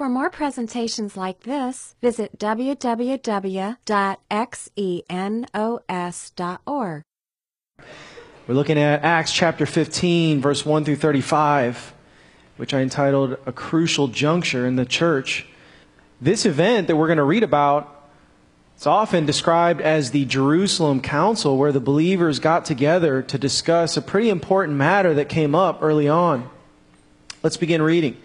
For more presentations like this, visit www.xenos.org. We're looking at Acts chapter 15, verse 1 through 35, which I entitled A Crucial Juncture in the Church. This event that we're going to read about it's often described as the Jerusalem Council, where the believers got together to discuss a pretty important matter that came up early on. Let's begin reading.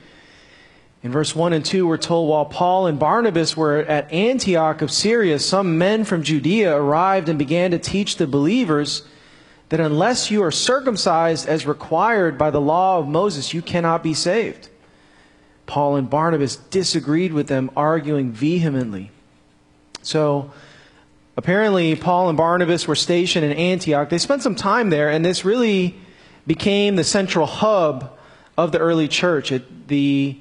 In verse 1 and 2, we're told while Paul and Barnabas were at Antioch of Syria, some men from Judea arrived and began to teach the believers that unless you are circumcised as required by the law of Moses, you cannot be saved. Paul and Barnabas disagreed with them, arguing vehemently. So, apparently, Paul and Barnabas were stationed in Antioch. They spent some time there, and this really became the central hub of the early church. It, the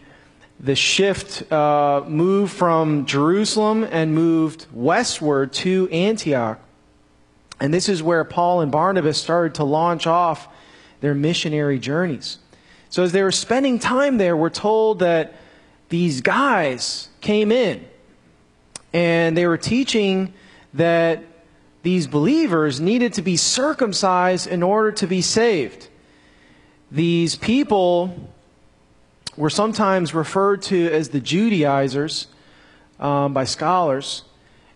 the shift uh, moved from Jerusalem and moved westward to Antioch. And this is where Paul and Barnabas started to launch off their missionary journeys. So as they were spending time there, we're told that these guys came in and they were teaching that these believers needed to be circumcised in order to be saved. These people were sometimes referred to as the Judaizers um, by scholars,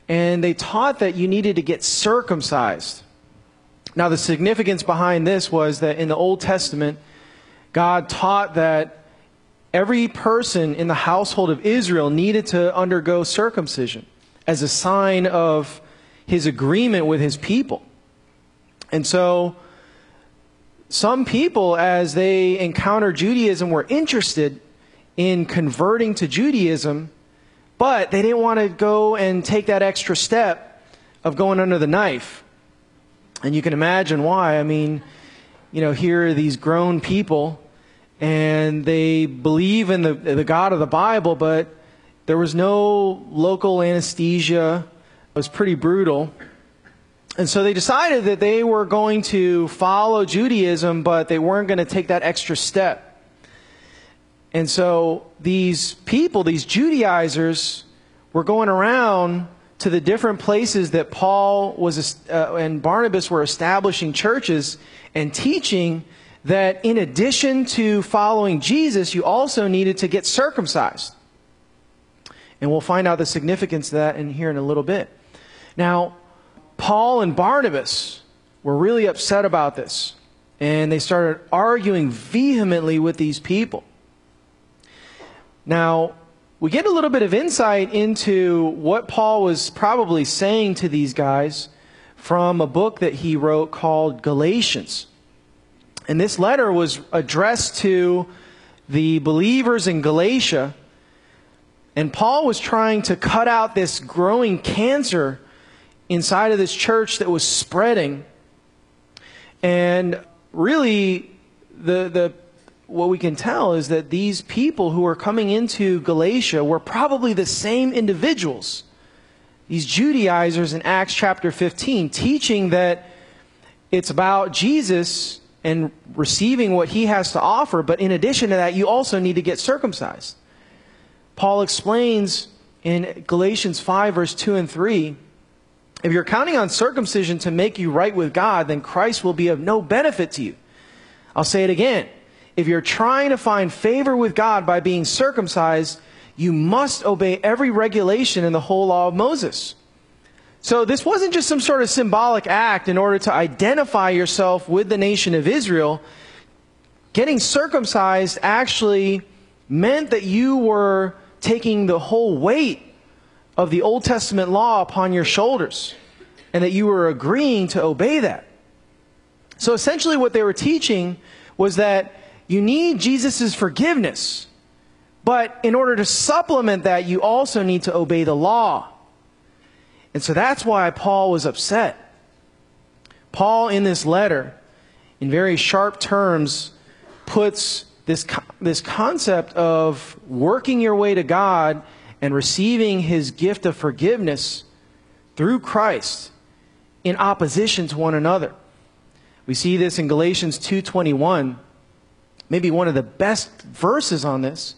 and they taught that you needed to get circumcised. Now, the significance behind this was that in the Old Testament, God taught that every person in the household of Israel needed to undergo circumcision as a sign of his agreement with his people. And so, some people, as they encountered Judaism, were interested in converting to Judaism, but they didn't want to go and take that extra step of going under the knife. And you can imagine why. I mean, you know, here are these grown people, and they believe in the, the God of the Bible, but there was no local anesthesia. It was pretty brutal. And so they decided that they were going to follow Judaism, but they weren't going to take that extra step. And so these people, these Judaizers, were going around to the different places that Paul was uh, and Barnabas were establishing churches and teaching that in addition to following Jesus, you also needed to get circumcised. And we'll find out the significance of that in here in a little bit. Now, Paul and Barnabas were really upset about this. And they started arguing vehemently with these people. Now, we get a little bit of insight into what Paul was probably saying to these guys from a book that he wrote called Galatians. And this letter was addressed to the believers in Galatia. And Paul was trying to cut out this growing cancer inside of this church that was spreading. And really, the, the, what we can tell is that these people who were coming into Galatia were probably the same individuals. These Judaizers in Acts chapter 15, teaching that it's about Jesus and receiving what he has to offer, but in addition to that, you also need to get circumcised. Paul explains in Galatians 5, verse 2 and 3 if you're counting on circumcision to make you right with God, then Christ will be of no benefit to you. I'll say it again. If you're trying to find favor with God by being circumcised, you must obey every regulation in the whole law of Moses. So this wasn't just some sort of symbolic act in order to identify yourself with the nation of Israel. Getting circumcised actually meant that you were taking the whole weight of the Old Testament law upon your shoulders and that you were agreeing to obey that. So essentially, what they were teaching was that you need Jesus' forgiveness, but in order to supplement that, you also need to obey the law. And so that's why Paul was upset. Paul, in this letter, in very sharp terms, puts this, this concept of working your way to God and receiving his gift of forgiveness through Christ in opposition to one another. We see this in Galatians 2:21, maybe one of the best verses on this.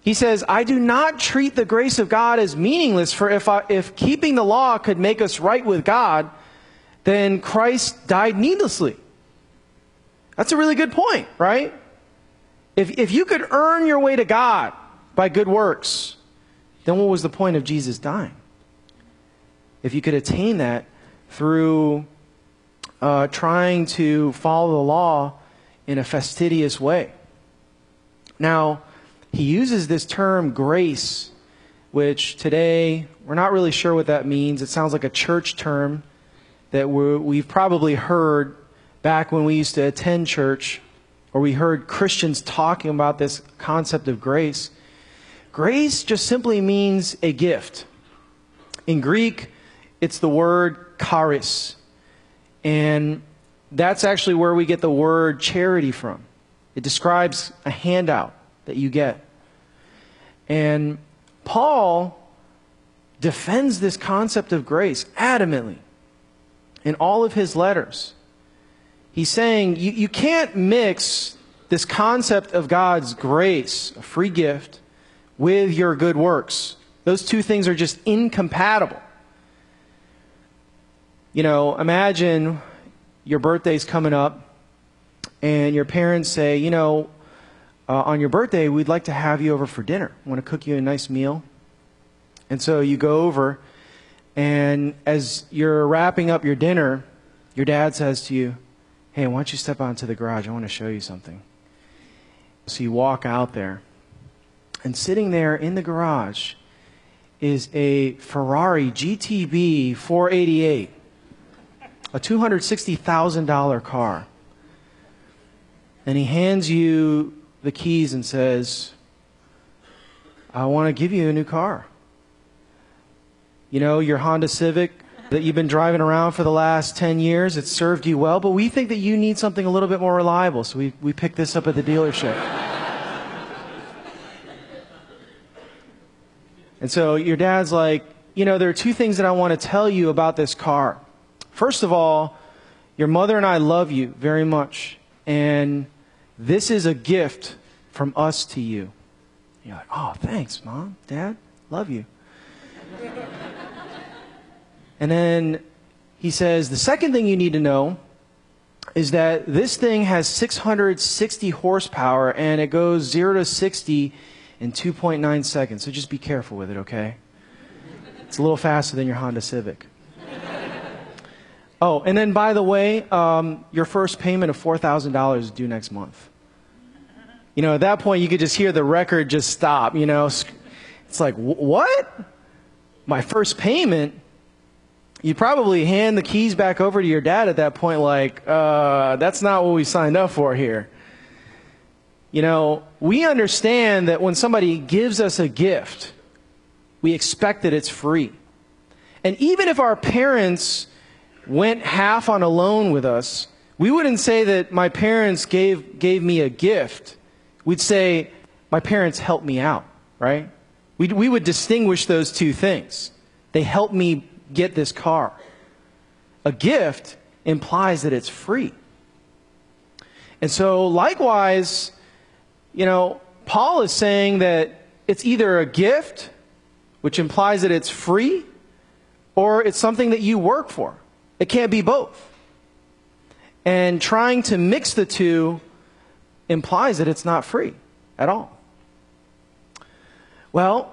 He says, I do not treat the grace of God as meaningless, for if, I, if keeping the law could make us right with God, then Christ died needlessly. That's a really good point, right? If, if you could earn your way to God by good works, then what was the point of Jesus dying? If you could attain that through uh, trying to follow the law in a fastidious way. Now, he uses this term grace, which today we're not really sure what that means. It sounds like a church term that we've probably heard back when we used to attend church, or we heard Christians talking about this concept of grace. Grace just simply means a gift. In Greek, it's the word charis. And that's actually where we get the word charity from. It describes a handout that you get. And Paul defends this concept of grace adamantly in all of his letters. He's saying you, you can't mix this concept of God's grace, a free gift, with your good works. Those two things are just incompatible. You know, imagine your birthday's coming up and your parents say, you know, uh, on your birthday, we'd like to have you over for dinner. Want to cook you a nice meal. And so you go over, and as you're wrapping up your dinner, your dad says to you, Hey, why don't you step out into the garage? I want to show you something. So you walk out there, and sitting there in the garage is a Ferrari GTB 488, a $260,000 car. And he hands you the keys and says, I want to give you a new car. You know, your Honda Civic that you've been driving around for the last 10 years, it's served you well, but we think that you need something a little bit more reliable, so we, we picked this up at the dealership. And so your dad's like, you know, there are two things that I want to tell you about this car. First of all, your mother and I love you very much, and this is a gift from us to you. You're like, oh, thanks, mom, dad, love you. and then he says, the second thing you need to know is that this thing has 660 horsepower and it goes 0 to 60 in 2.9 seconds. So just be careful with it, okay? It's a little faster than your Honda Civic. Oh, and then by the way, um, your first payment of $4,000 is due next month. You know, at that point, you could just hear the record just stop, you know. It's like, what? My first payment? You'd probably hand the keys back over to your dad at that point, like, uh, that's not what we signed up for here. You know, we understand that when somebody gives us a gift, we expect that it's free. And even if our parents went half on a loan with us, we wouldn't say that my parents gave, gave me a gift we'd say, my parents helped me out, right? we we would distinguish those two things. They helped me get this car. A gift implies that it's free. And so, likewise, you know, Paul is saying that it's either a gift, which implies that it's free, or it's something that you work for. It can't be both. And trying to mix the two implies that it's not free at all. Well,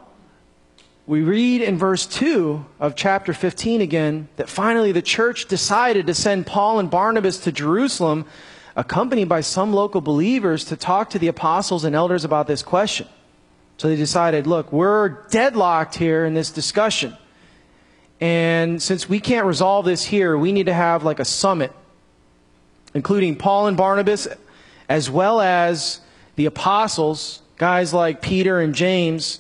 we read in verse 2 of chapter 15 again that finally the church decided to send Paul and Barnabas to Jerusalem, accompanied by some local believers, to talk to the apostles and elders about this question. So they decided, look, we're deadlocked here in this discussion. And since we can't resolve this here, we need to have like a summit, including Paul and Barnabas as well as the apostles, guys like Peter and James.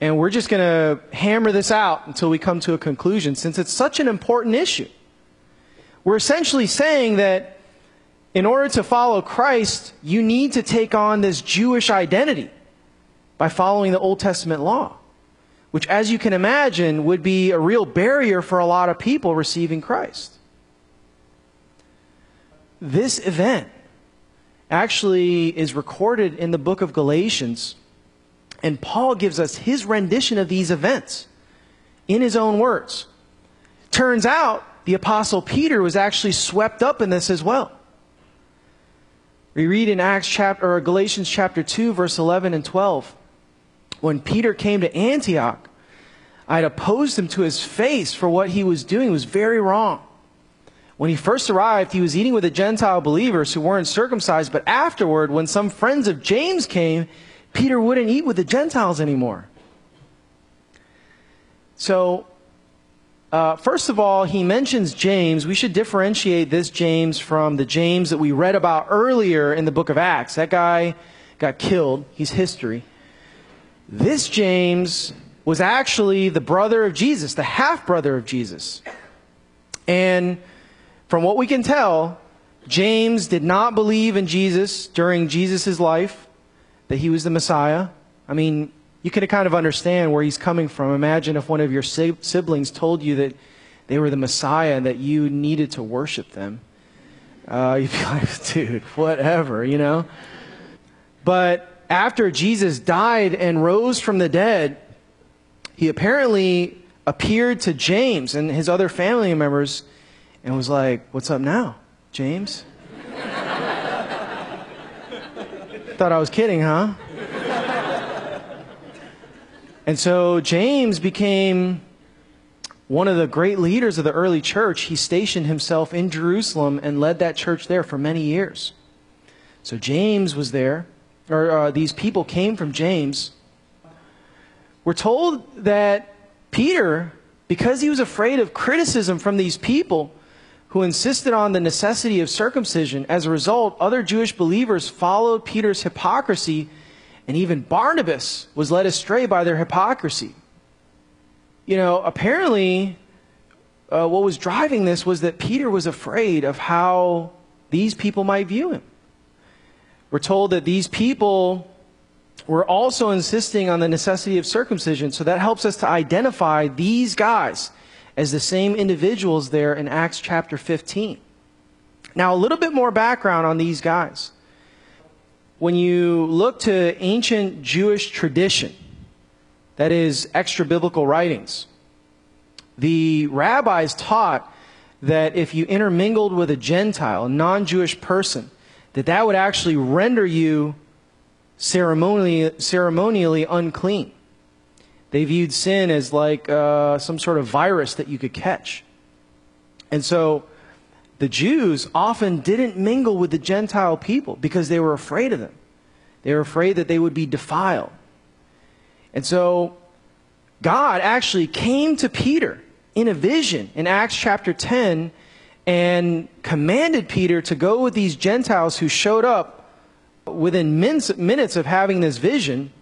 And we're just going to hammer this out until we come to a conclusion since it's such an important issue. We're essentially saying that in order to follow Christ, you need to take on this Jewish identity by following the Old Testament law, which, as you can imagine, would be a real barrier for a lot of people receiving Christ. This event actually is recorded in the book of Galatians. And Paul gives us his rendition of these events in his own words. Turns out the apostle Peter was actually swept up in this as well. We read in Acts chapter or Galatians chapter 2 verse 11 and 12 when Peter came to Antioch I had opposed him to his face for what he was doing it was very wrong. When he first arrived, he was eating with the Gentile believers who weren't circumcised, but afterward, when some friends of James came, Peter wouldn't eat with the Gentiles anymore. So, uh, first of all, he mentions James. We should differentiate this James from the James that we read about earlier in the book of Acts. That guy got killed, he's history. This James was actually the brother of Jesus, the half brother of Jesus. And from what we can tell, James did not believe in Jesus during Jesus' life, that he was the Messiah. I mean, you can kind of understand where he's coming from. Imagine if one of your siblings told you that they were the Messiah and that you needed to worship them. Uh, you'd be like, dude, whatever, you know? But after Jesus died and rose from the dead, he apparently appeared to James and his other family members and was like, What's up now, James? Thought I was kidding, huh? And so James became one of the great leaders of the early church. He stationed himself in Jerusalem and led that church there for many years. So James was there, or uh, these people came from James. We're told that Peter, because he was afraid of criticism from these people, who insisted on the necessity of circumcision. As a result, other Jewish believers followed Peter's hypocrisy, and even Barnabas was led astray by their hypocrisy. You know, apparently, uh, what was driving this was that Peter was afraid of how these people might view him. We're told that these people were also insisting on the necessity of circumcision, so that helps us to identify these guys as the same individuals there in Acts chapter 15. Now, a little bit more background on these guys. When you look to ancient Jewish tradition, that is, extra biblical writings, the rabbis taught that if you intermingled with a Gentile, a non Jewish person, that that would actually render you ceremonially, ceremonially unclean. They viewed sin as like uh, some sort of virus that you could catch. And so the Jews often didn't mingle with the Gentile people because they were afraid of them. They were afraid that they would be defiled. And so God actually came to Peter in a vision in Acts chapter 10 and commanded Peter to go with these Gentiles who showed up within minutes of having this vision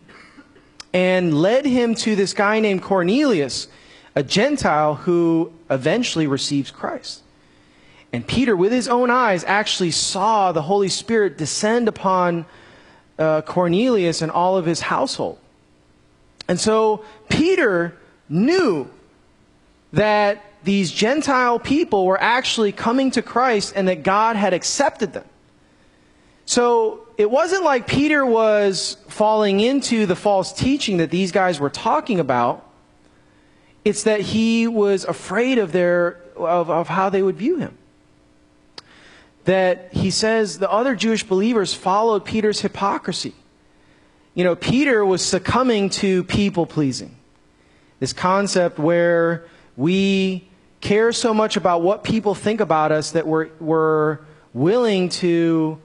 and led him to this guy named Cornelius, a Gentile who eventually receives Christ. And Peter, with his own eyes, actually saw the Holy Spirit descend upon uh, Cornelius and all of his household. And so Peter knew that these Gentile people were actually coming to Christ and that God had accepted them. So it wasn't like Peter was falling into the false teaching that these guys were talking about. It's that he was afraid of their of, of how they would view him. That he says the other Jewish believers followed Peter's hypocrisy. You know, Peter was succumbing to people pleasing. This concept where we care so much about what people think about us that we're, we're willing to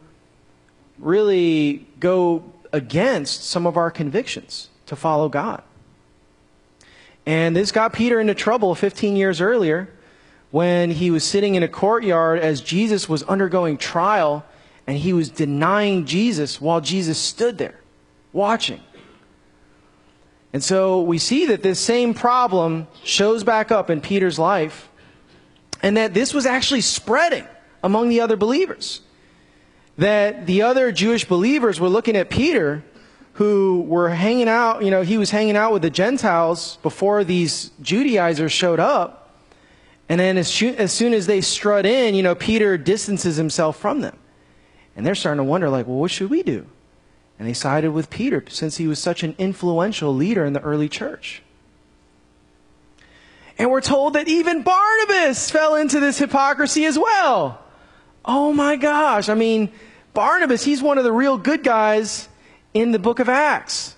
really go against some of our convictions to follow God. And this got Peter into trouble 15 years earlier when he was sitting in a courtyard as Jesus was undergoing trial and he was denying Jesus while Jesus stood there watching. And so we see that this same problem shows back up in Peter's life and that this was actually spreading among the other believers that the other Jewish believers were looking at Peter, who were hanging out, you know, he was hanging out with the Gentiles before these Judaizers showed up. And then as, as soon as they strut in, you know, Peter distances himself from them. And they're starting to wonder, like, well, what should we do? And they sided with Peter since he was such an influential leader in the early church. And we're told that even Barnabas fell into this hypocrisy as well. Oh my gosh. I mean, Barnabas, he's one of the real good guys in the book of Acts.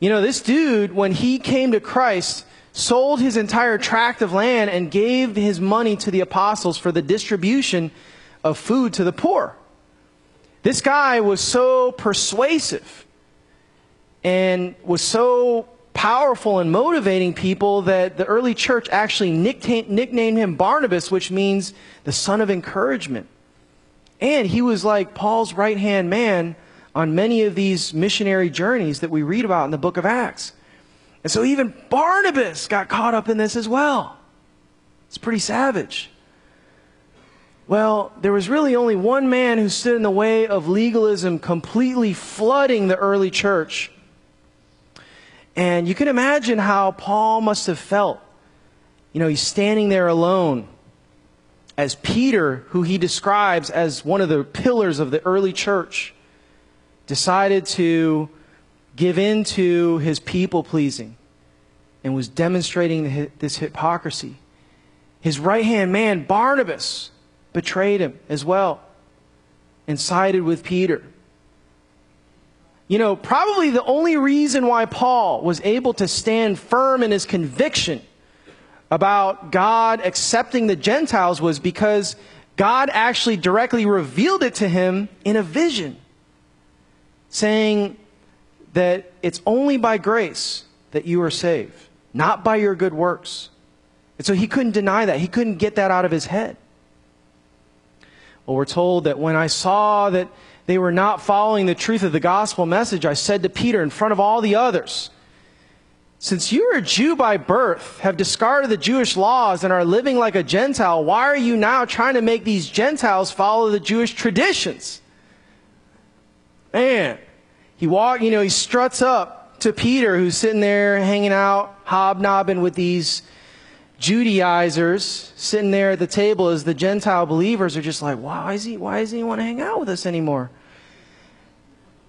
You know, this dude, when he came to Christ, sold his entire tract of land and gave his money to the apostles for the distribution of food to the poor. This guy was so persuasive and was so powerful in motivating people that the early church actually nicknamed him Barnabas, which means the son of encouragement. And he was like Paul's right hand man on many of these missionary journeys that we read about in the book of Acts. And so even Barnabas got caught up in this as well. It's pretty savage. Well, there was really only one man who stood in the way of legalism completely flooding the early church. And you can imagine how Paul must have felt. You know, he's standing there alone as Peter, who he describes as one of the pillars of the early church, decided to give in to his people pleasing and was demonstrating this hypocrisy. His right hand man, Barnabas, betrayed him as well and sided with Peter. You know, probably the only reason why Paul was able to stand firm in his conviction about God accepting the Gentiles was because God actually directly revealed it to him in a vision, saying that it's only by grace that you are saved, not by your good works. And so he couldn't deny that. He couldn't get that out of his head. Well, we're told that when I saw that they were not following the truth of the gospel message, I said to Peter in front of all the others, Since you are a Jew by birth, have discarded the Jewish laws, and are living like a Gentile, why are you now trying to make these Gentiles follow the Jewish traditions? Man, he walk, you know, he struts up to Peter, who's sitting there hanging out, hobnobbing with these Judaizers sitting there at the table as the Gentile believers are just like, why is he, why does he want to hang out with us anymore?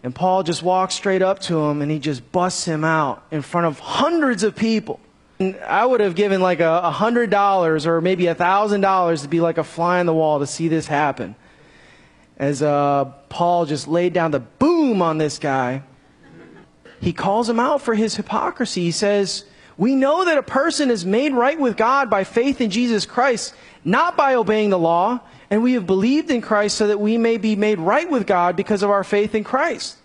And Paul just walks straight up to him and he just busts him out in front of hundreds of people. And I would have given like a hundred dollars or maybe a thousand dollars to be like a fly on the wall to see this happen. As uh, Paul just laid down the boom on this guy, he calls him out for his hypocrisy. He says, we know that a person is made right with God by faith in Jesus Christ, not by obeying the law, and we have believed in Christ so that we may be made right with God because of our faith in Christ.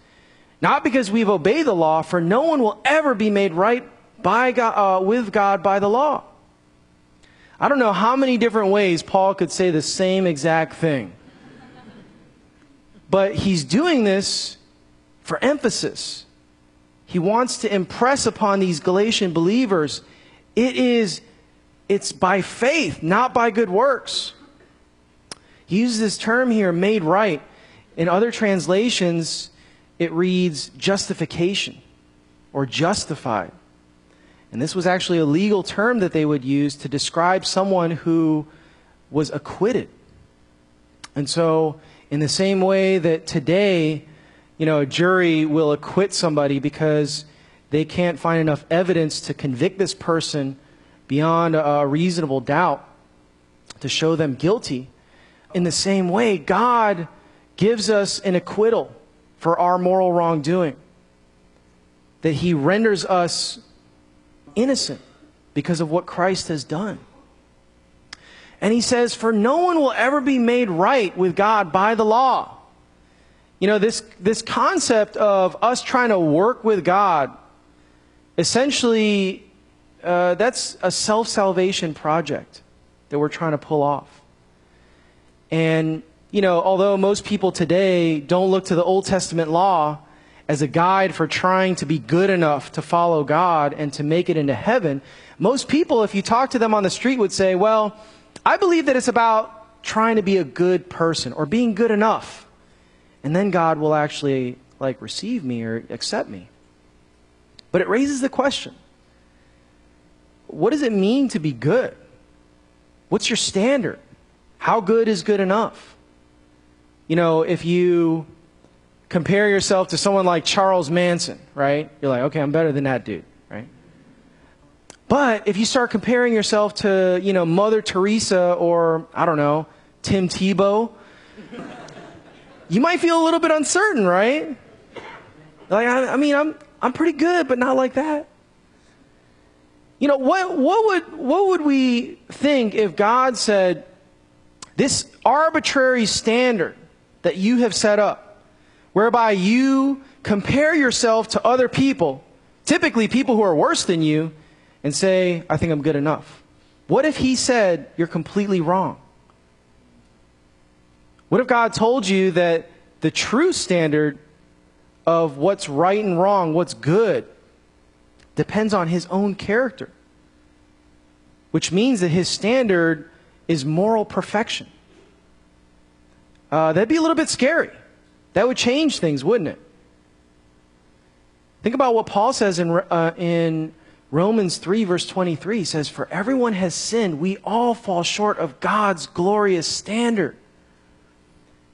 Not because we've obeyed the law, for no one will ever be made right by God, uh, with God by the law. I don't know how many different ways Paul could say the same exact thing. But he's doing this for emphasis. He wants to impress upon these Galatian believers it is it's by faith, not by good works. He uses this term here, made right. In other translations, it reads justification or justified. And this was actually a legal term that they would use to describe someone who was acquitted. And so, in the same way that today you know, a jury will acquit somebody because they can't find enough evidence to convict this person beyond a reasonable doubt to show them guilty. In the same way, God gives us an acquittal for our moral wrongdoing, that He renders us innocent because of what Christ has done. And He says, For no one will ever be made right with God by the law. You know, this, this concept of us trying to work with God, essentially, uh, that's a self salvation project that we're trying to pull off. And, you know, although most people today don't look to the Old Testament law as a guide for trying to be good enough to follow God and to make it into heaven, most people, if you talk to them on the street, would say, well, I believe that it's about trying to be a good person or being good enough and then God will actually like receive me or accept me. But it raises the question what does it mean to be good? What's your standard? How good is good enough? You know, if you compare yourself to someone like Charles Manson, right? You're like, okay, I'm better than that dude? But if you start comparing yourself to, you know, Mother Teresa or, I don't know, Tim Tebow, you might feel a little bit uncertain, right? Like, I, I mean, I'm, I'm pretty good, but not like that. You know, what, what, would, what would we think if God said, this arbitrary standard that you have set up, whereby you compare yourself to other people, typically people who are worse than you, and say, I think I'm good enough? What if He said, you're completely wrong? What if God told you that the true standard of what's right and wrong, what's good, depends on his own character, which means that his standard is moral perfection. Uh, that'd be a little bit scary. That would change things, wouldn't it? Think about what Paul says in, uh, in Romans 3, verse 23. Says, For everyone has sinned. We all fall short of God's glorious standard.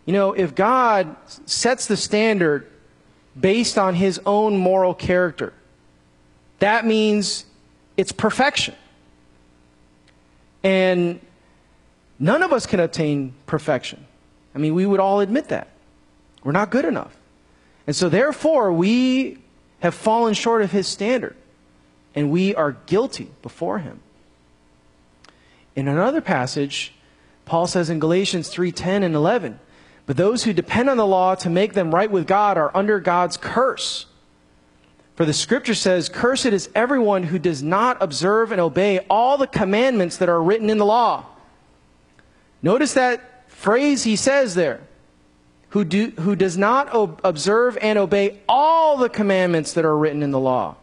You know, if God sets the standard based on his own moral character, that means it's perfection. And none of us can obtain perfection. I mean, we would all admit that. We're not good enough. And so, therefore, we have fallen short of his standard, and we are guilty before him. In another passage, Paul says in Galatians 3:10 and 11, "But those who depend on the law to make them right with God are under God's curse." For the scripture says, Cursed is everyone who does not observe and obey all the commandments that are written in the law. Notice that phrase he says there who, do, who does not ob- observe and obey all the commandments that are written in the law.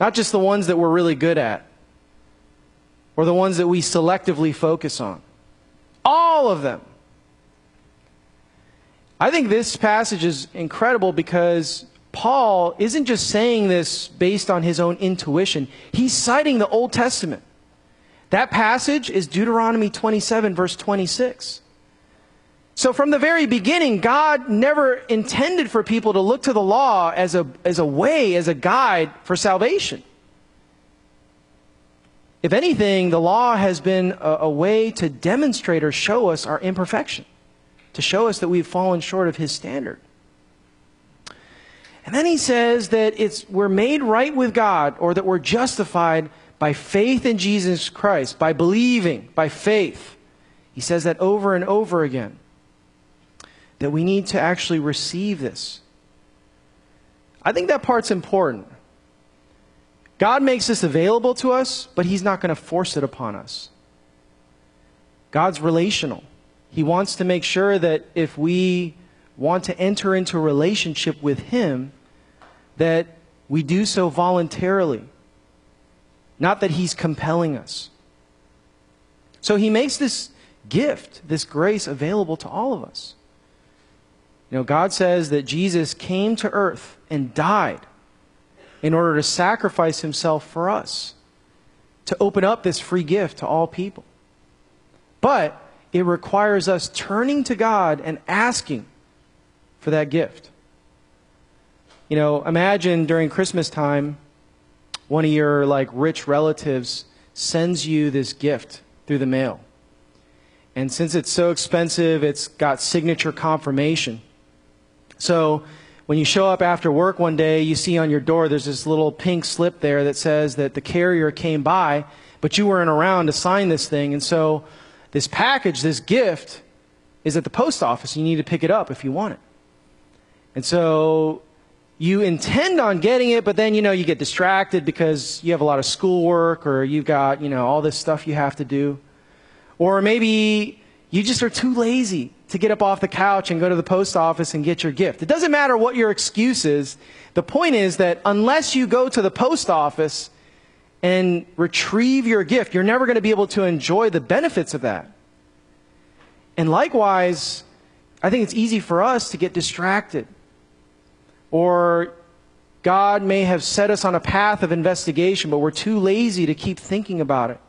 Not just the ones that we're really good at or the ones that we selectively focus on. All of them. I think this passage is incredible because Paul isn't just saying this based on his own intuition, he's citing the Old Testament. That passage is Deuteronomy 27, verse 26. So, from the very beginning, God never intended for people to look to the law as a, as a way, as a guide for salvation. If anything, the law has been a, a way to demonstrate or show us our imperfection, to show us that we've fallen short of His standard. And then he says that it's, we're made right with God or that we're justified by faith in Jesus Christ, by believing, by faith. He says that over and over again. That we need to actually receive this. I think that part's important. God makes this available to us, but He's not going to force it upon us. God's relational. He wants to make sure that if we want to enter into a relationship with Him, that we do so voluntarily, not that He's compelling us. So He makes this gift, this grace, available to all of us. You know, God says that Jesus came to earth and died in order to sacrifice Himself for us, to open up this free gift to all people. But it requires us turning to God and asking for that gift. You know, imagine during Christmas time, one of your like rich relatives sends you this gift through the mail. And since it's so expensive, it's got signature confirmation. So when you show up after work one day, you see on your door there's this little pink slip there that says that the carrier came by, but you weren't around to sign this thing. And so this package, this gift, is at the post office. You need to pick it up if you want it. And so you intend on getting it, but then, you know, you get distracted because you have a lot of schoolwork or you've got, you know, all this stuff you have to do. Or maybe you just are too lazy to get up off the couch and go to the post office and get your gift. It doesn't matter what your excuse is. The point is that unless you go to the post office and retrieve your gift, you're never going to be able to enjoy the benefits of that. And likewise, I think it's easy for us to get distracted or God may have set us on a path of investigation, but we're too lazy to keep thinking about it.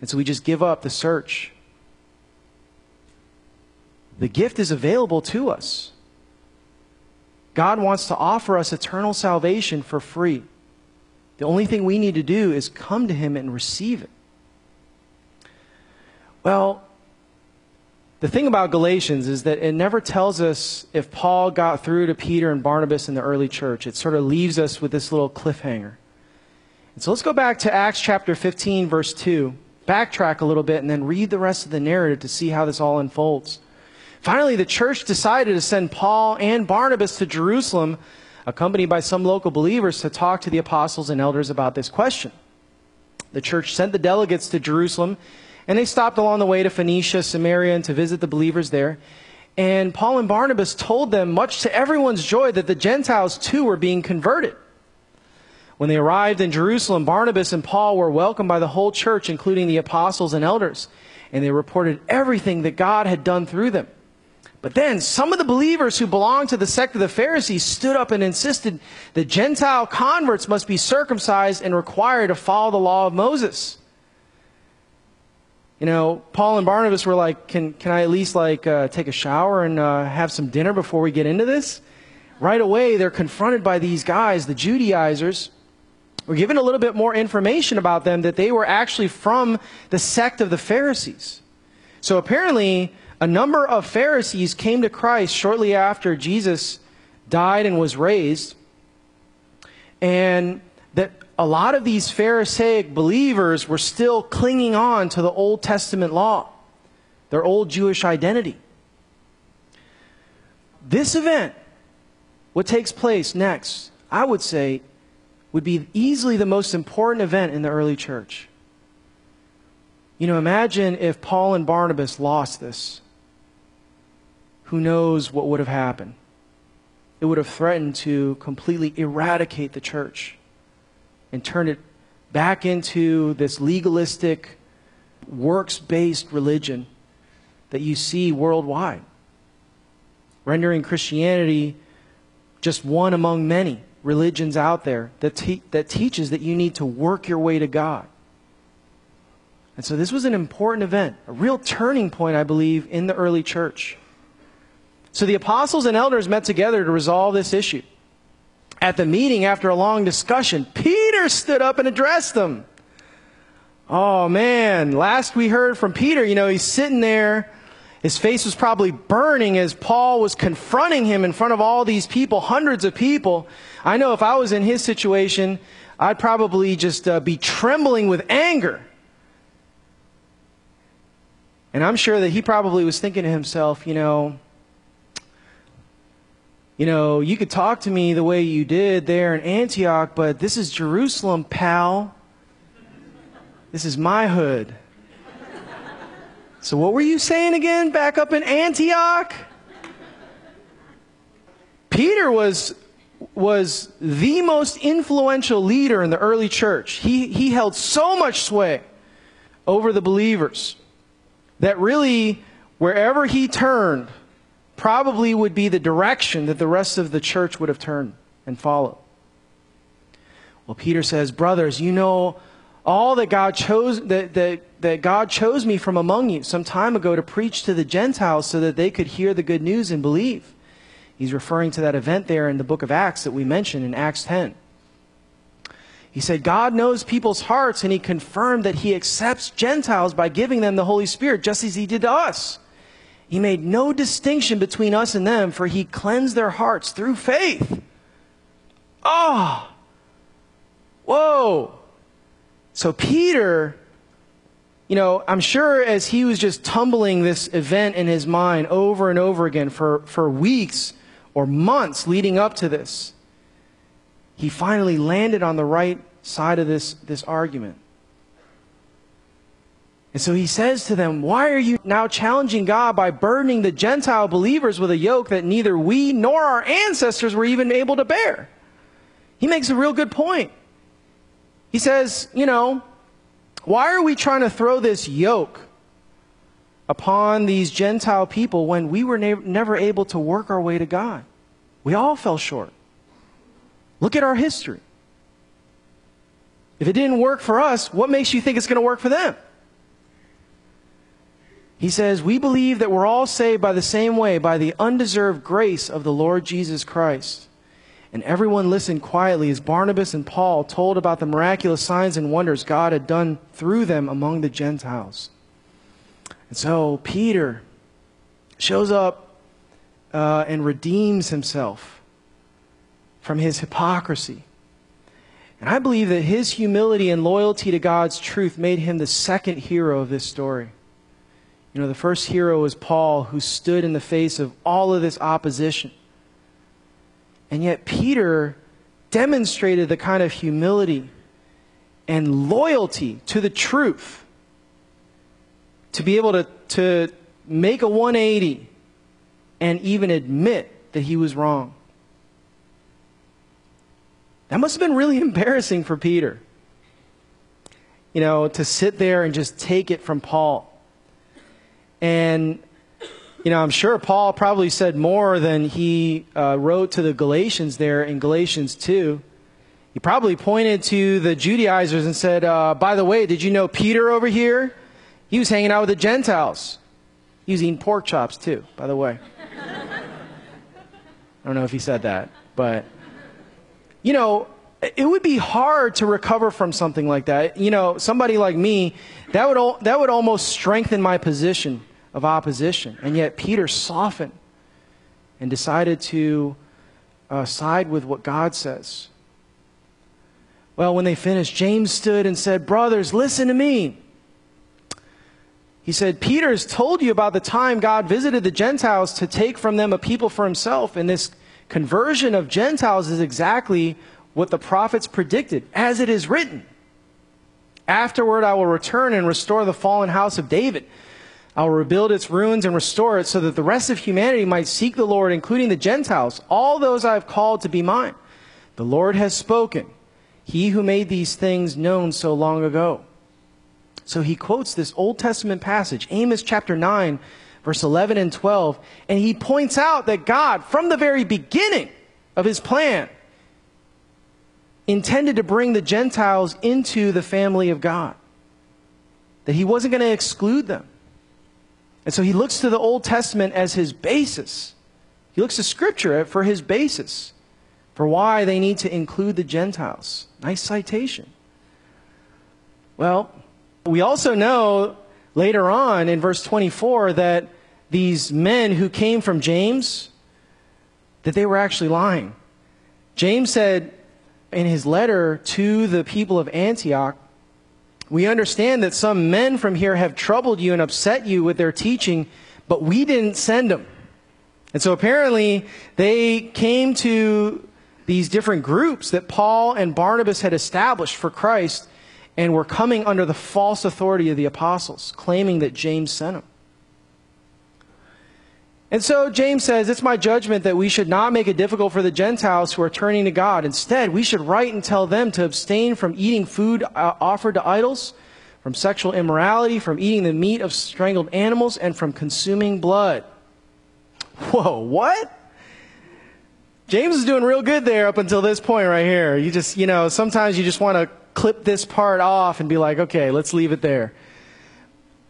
And so we just give up the search. The gift is available to us. God wants to offer us eternal salvation for free. The only thing we need to do is come to Him and receive it. Well, the thing about Galatians is that it never tells us if Paul got through to Peter and Barnabas in the early church. It sort of leaves us with this little cliffhanger. And so let's go back to Acts chapter 15, verse 2. Backtrack a little bit and then read the rest of the narrative to see how this all unfolds. Finally, the church decided to send Paul and Barnabas to Jerusalem, accompanied by some local believers, to talk to the apostles and elders about this question. The church sent the delegates to Jerusalem, and they stopped along the way to Phoenicia, Samaria, and to visit the believers there. And Paul and Barnabas told them, much to everyone's joy, that the Gentiles too were being converted. When they arrived in Jerusalem, Barnabas and Paul were welcomed by the whole church, including the apostles and elders, and they reported everything that God had done through them. But then some of the believers who belonged to the sect of the Pharisees stood up and insisted that Gentile converts must be circumcised and required to follow the law of Moses. You know, Paul and Barnabas were like, "Can can I at least like uh, take a shower and uh, have some dinner before we get into this?" Right away, they're confronted by these guys, the Judaizers. We're given a little bit more information about them that they were actually from the sect of the Pharisees. So apparently, a number of Pharisees came to Christ shortly after Jesus died and was raised. And that a lot of these Pharisaic believers were still clinging on to the Old Testament law, their old Jewish identity. This event, what takes place next, I would say, would be easily the most important event in the early church. You know, imagine if Paul and Barnabas lost this who knows what would have happened? It would have threatened to completely eradicate the church and turn it back into this legalistic, works based religion that you see worldwide, rendering Christianity just one among many religions out there that, te- that teaches that you need to work your way to God. And so this was an important event, a real turning point, I believe, in the early church. So the apostles and elders met together to resolve this issue. At the meeting, after a long discussion, Peter stood up and addressed them. Oh man, last we heard from Peter, you know, he's sitting there. His face was probably burning as Paul was confronting him in front of all these people, hundreds of people. I know if I was in his situation, I'd probably just uh, be trembling with anger. And I'm sure that he probably was thinking to himself, you know, you know, you could talk to me the way you did there in Antioch, but this is Jerusalem, pal. This is my hood. So, what were you saying again back up in Antioch? Peter was, was the most influential leader in the early church. He, he held so much sway over the believers that really, wherever he turned, probably would be the direction that the rest of the church would have turned and followed. Well, Peter says, Brothers, you know all that God chose that, that, that God chose me from among you some time ago to preach to the Gentiles so that they could hear the good news and believe. He's referring to that event there in the book of Acts that we mentioned in Acts 10. He said, God knows people's hearts, and he confirmed that he accepts Gentiles by giving them the Holy Spirit, just as he did to us. He made no distinction between us and them, for he cleansed their hearts through faith. Oh! Whoa! So Peter, you know, I'm sure as he was just tumbling this event in his mind over and over again for, for weeks or months leading up to this, he finally landed on the right side of this, this argument. And so he says to them, Why are you now challenging God by burdening the Gentile believers with a yoke that neither we nor our ancestors were even able to bear? He makes a real good point. He says, You know, why are we trying to throw this yoke upon these Gentile people when we were ne- never able to work our way to God? We all fell short. Look at our history. If it didn't work for us, what makes you think it's going to work for them? He says, We believe that we're all saved by the same way, by the undeserved grace of the Lord Jesus Christ. And everyone listened quietly as Barnabas and Paul told about the miraculous signs and wonders God had done through them among the Gentiles. And so Peter shows up uh, and redeems himself from his hypocrisy. And I believe that his humility and loyalty to God's truth made him the second hero of this story. You know, the first hero was Paul, who stood in the face of all of this opposition. And yet, Peter demonstrated the kind of humility and loyalty to the truth to be able to, to make a 180 and even admit that he was wrong. That must have been really embarrassing for Peter. You know, to sit there and just take it from Paul. And, you know, I'm sure Paul probably said more than he uh, wrote to the Galatians there in Galatians 2. He probably pointed to the Judaizers and said, uh, by the way, did you know Peter over here? He was hanging out with the Gentiles. He was eating pork chops too, by the way. I don't know if he said that, but you know, it would be hard to recover from something like that. You know, somebody like me, that would that would almost strengthen my position of opposition. And yet Peter softened and decided to uh, side with what God says. Well, when they finished, James stood and said, "Brothers, listen to me." He said, Peter has told you about the time God visited the Gentiles to take from them a people for himself. And this conversion of Gentiles is exactly what the prophets predicted, as it is written. Afterward, I will return and restore the fallen house of David. I will rebuild its ruins and restore it so that the rest of humanity might seek the Lord, including the Gentiles, all those I have called to be mine. The Lord has spoken, he who made these things known so long ago. So he quotes this Old Testament passage, Amos chapter 9, verse 11 and 12, and he points out that God, from the very beginning of his plan, intended to bring the Gentiles into the family of God. That he wasn't going to exclude them. And so he looks to the Old Testament as his basis. He looks to Scripture for his basis for why they need to include the Gentiles. Nice citation. Well, we also know later on in verse 24 that these men who came from James that they were actually lying. James said in his letter to the people of Antioch, we understand that some men from here have troubled you and upset you with their teaching, but we didn't send them. And so apparently they came to these different groups that Paul and Barnabas had established for Christ and were coming under the false authority of the apostles, claiming that James sent them. And so James says, It's my judgment that we should not make it difficult for the Gentiles who are turning to God. Instead, we should write and tell them to abstain from eating food uh, offered to idols, from sexual immorality, from eating the meat of strangled animals, and from consuming blood. Whoa, what? James is doing real good there up until this point right here. You just, you know, sometimes you just want to clip this part off and be like, okay, let's leave it there.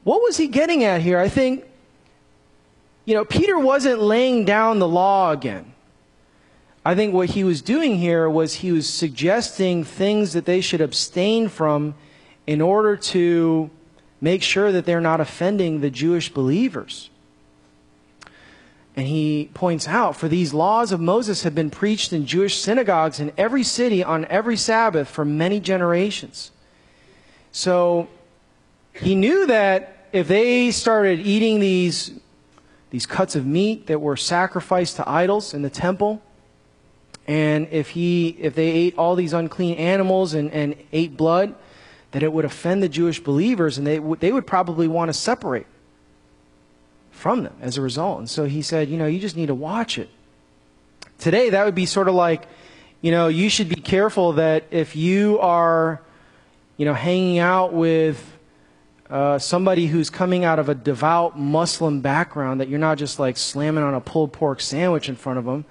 What was he getting at here? I think, you know, Peter wasn't laying down the law again. I think what he was doing here was he was suggesting things that they should abstain from in order to make sure that they're not offending the Jewish believers. And he points out, for these laws of Moses have been preached in Jewish synagogues in every city on every Sabbath for many generations. So he knew that if they started eating these, these cuts of meat that were sacrificed to idols in the temple, and if, he, if they ate all these unclean animals and, and ate blood, that it would offend the Jewish believers, and they, they would probably want to separate from them as a result. And so he said, you know, you just need to watch it. Today, that would be sort of like, you know, you should be careful that if you are, you know, hanging out with uh, somebody who's coming out of a devout Muslim background, that you're not just like slamming on a pulled pork sandwich in front of them.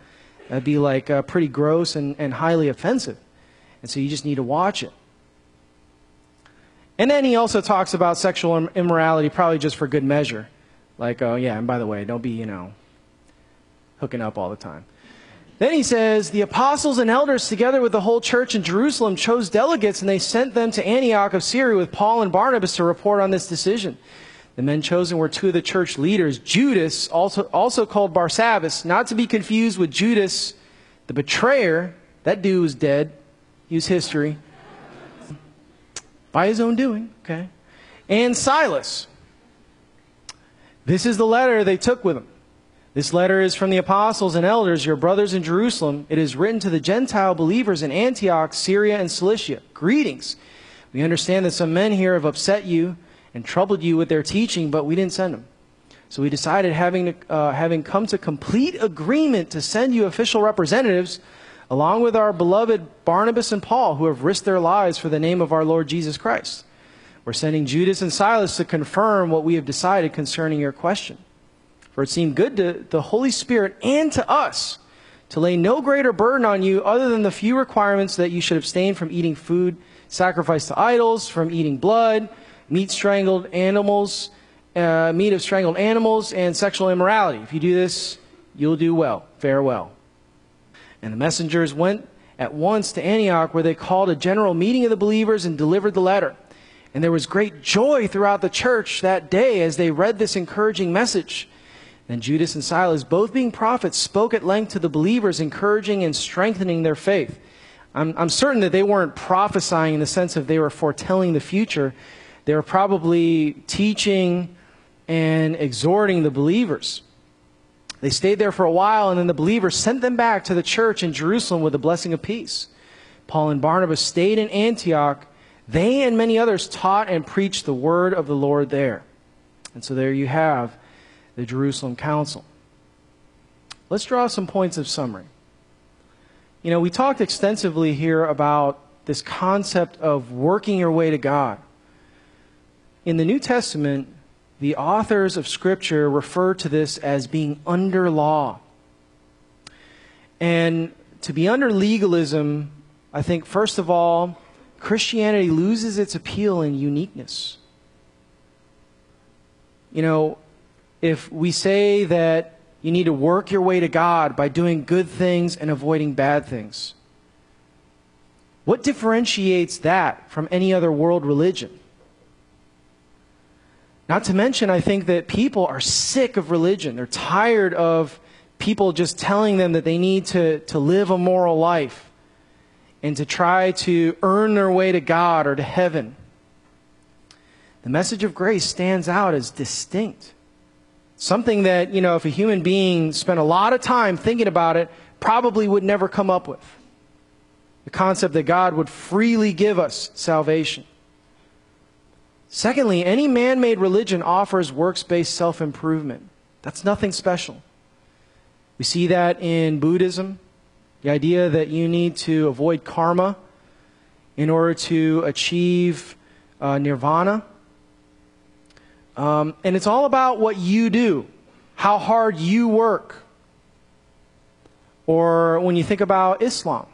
That'd be like uh, pretty gross and, and highly offensive. And so you just need to watch it. And then he also talks about sexual immorality, probably just for good measure. Like, oh, yeah, and by the way, don't be, you know, hooking up all the time. Then he says, The apostles and elders, together with the whole church in Jerusalem, chose delegates and they sent them to Antioch of Syria with Paul and Barnabas to report on this decision. The men chosen were two of the church leaders Judas, also, also called Barsabbas, not to be confused with Judas, the betrayer. That dude was dead. He was history. By his own doing, okay? And Silas. This is the letter they took with them. This letter is from the apostles and elders, your brothers in Jerusalem. It is written to the Gentile believers in Antioch, Syria, and Cilicia. Greetings. We understand that some men here have upset you and troubled you with their teaching, but we didn't send them. So we decided, having, uh, having come to complete agreement to send you official representatives, along with our beloved Barnabas and Paul, who have risked their lives for the name of our Lord Jesus Christ. We're sending Judas and Silas to confirm what we have decided concerning your question. For it seemed good to the Holy Spirit and to us to lay no greater burden on you other than the few requirements that you should abstain from eating food sacrificed to idols, from eating blood, meat strangled animals, uh, meat of strangled animals, and sexual immorality. If you do this, you'll do well. Farewell. And the messengers went at once to Antioch, where they called a general meeting of the believers and delivered the letter. And there was great joy throughout the church that day as they read this encouraging message. Then Judas and Silas, both being prophets, spoke at length to the believers, encouraging and strengthening their faith. I'm, I'm certain that they weren't prophesying in the sense of they were foretelling the future. They were probably teaching and exhorting the believers. They stayed there for a while, and then the believers sent them back to the church in Jerusalem with a blessing of peace. Paul and Barnabas stayed in Antioch. They and many others taught and preached the word of the Lord there. And so there you have the Jerusalem Council. Let's draw some points of summary. You know, we talked extensively here about this concept of working your way to God. In the New Testament, the authors of Scripture refer to this as being under law. And to be under legalism, I think, first of all, Christianity loses its appeal and uniqueness. You know, if we say that you need to work your way to God by doing good things and avoiding bad things? What differentiates that from any other world religion? Not to mention, I think that people are sick of religion. They're tired of people just telling them that they need to, to live a moral life and to try to earn their way to God or to heaven. The message of grace stands out as distinct. Something that, you know, if a human being spent a lot of time thinking about it, probably would never come up with. The concept that God would freely give us salvation. Secondly, any man made religion offers works based self improvement. That's nothing special. We see that in Buddhism, the idea that you need to avoid karma in order to achieve uh, nirvana. Um, and it's all about what you do, how hard you work. Or when you think about Islam,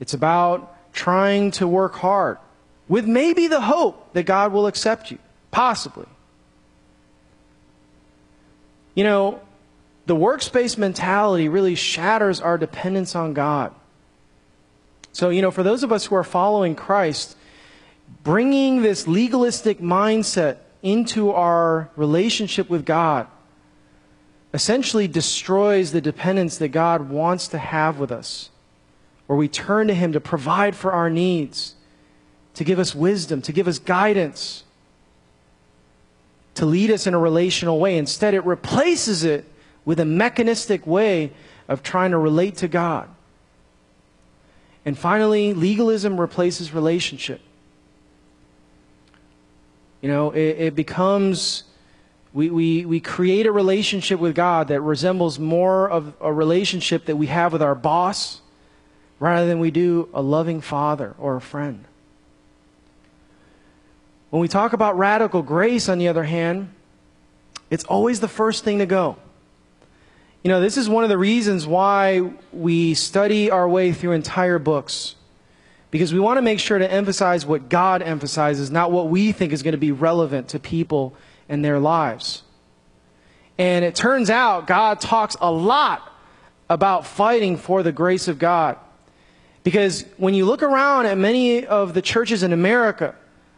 it's about trying to work hard with maybe the hope that God will accept you, possibly. You know, the works-based mentality really shatters our dependence on God. So, you know, for those of us who are following Christ, bringing this legalistic mindset into our relationship with God essentially destroys the dependence that God wants to have with us, where we turn to Him to provide for our needs, to give us wisdom, to give us guidance, to lead us in a relational way. Instead, it replaces it with a mechanistic way of trying to relate to God. And finally, legalism replaces relationship. You know, it, it becomes, we, we, we create a relationship with God that resembles more of a relationship that we have with our boss rather than we do a loving father or a friend. When we talk about radical grace, on the other hand, it's always the first thing to go. You know, this is one of the reasons why we study our way through entire books because we want to make sure to emphasize what God emphasizes, not what we think is going to be relevant to people and their lives. And it turns out God talks a lot about fighting for the grace of God. Because when you look around at many of the churches in America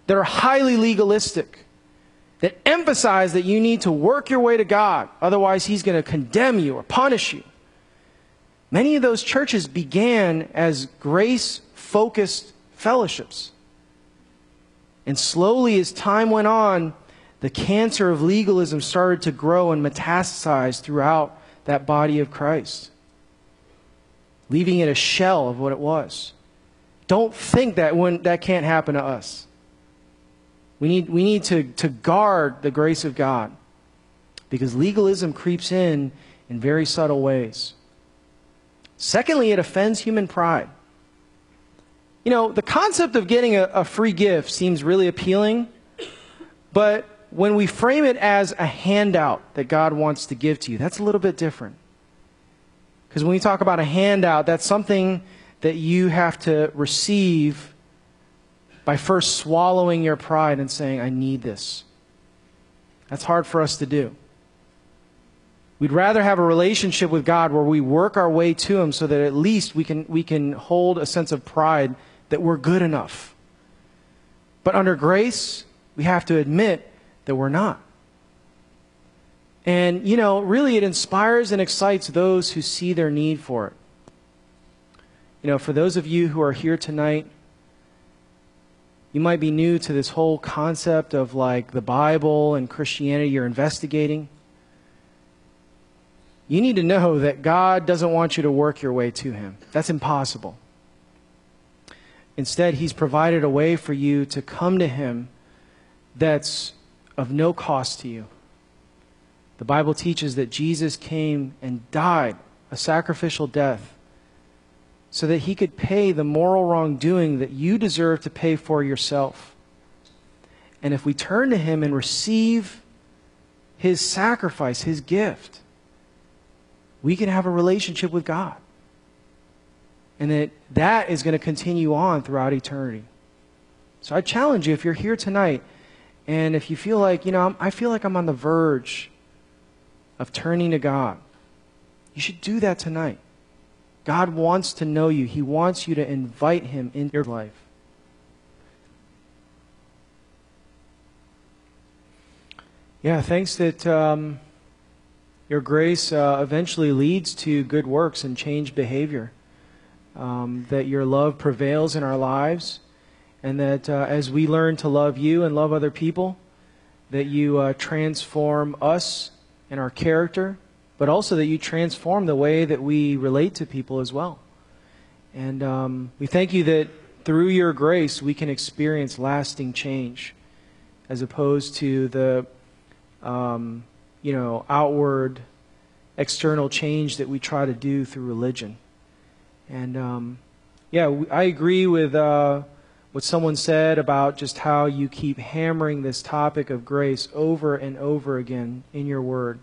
that are highly legalistic, that emphasize that you need to work your way to God, otherwise, He's going to condemn you or punish you. Many of those churches began as grace focused fellowships. And slowly, as time went on, the cancer of legalism started to grow and metastasize throughout that body of Christ, leaving it a shell of what it was. Don't think that when, that can't happen to us. We need, we need to, to guard the grace of God because legalism creeps in in very subtle ways. Secondly, it offends human pride. You know, the concept of getting a, a free gift seems really appealing, but when we frame it as a handout that God wants to give to you, that's a little bit different. Because when we talk about a handout, that's something that you have to receive by first swallowing your pride and saying, I need this. That's hard for us to do. We'd rather have a relationship with God where we work our way to Him so that at least we can, we can hold a sense of pride that we're good enough. But under grace, we have to admit that we're not. And, you know, really it inspires and excites those who see their need for it. You know, for those of you who are here tonight, you might be new to this whole concept of like the Bible and Christianity you're investigating. You need to know that God doesn't want you to work your way to Him. That's impossible. Instead, He's provided a way for you to come to Him that's of no cost to you. The Bible teaches that Jesus came and died a sacrificial death so that he could pay the moral wrongdoing that you deserve to pay for yourself. And if we turn to him and receive his sacrifice, his gift, we can have a relationship with God. And that that is going to continue on throughout eternity. So I challenge you if you're here tonight and if you feel like, you know, I feel like I'm on the verge of turning to God, you should do that tonight. God wants to know you, He wants you to invite Him into your life. Yeah, thanks that um, your grace uh, eventually leads to good works and changed behavior. Um, that your love prevails in our lives and that uh, as we learn to love you and love other people, that you uh, transform us and our character, but also that you transform the way that we relate to people as well. And um, we thank you that through your grace we can experience lasting change, as opposed to the, um, you know, outward, external change that we try to do through religion. And um, yeah, I agree with. Uh, what someone said about just how you keep hammering this topic of grace over and over again in your word.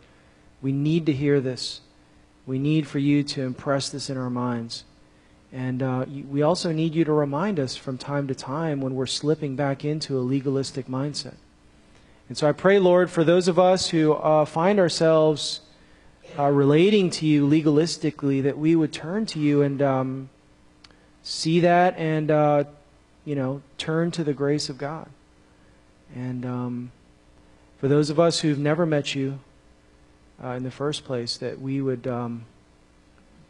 We need to hear this. We need for you to impress this in our minds. And uh, we also need you to remind us from time to time when we're slipping back into a legalistic mindset. And so I pray, Lord, for those of us who uh, find ourselves uh, relating to you legalistically, that we would turn to you and um, see that and uh, you know, turn to the grace of God. And um, for those of us who've never met you uh, in the first place, that we would um,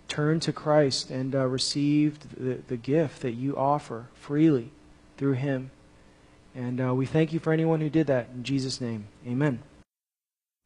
turn to Christ and uh, receive the, the gift that you offer freely through Him. And uh, we thank you for anyone who did that. In Jesus' name, amen.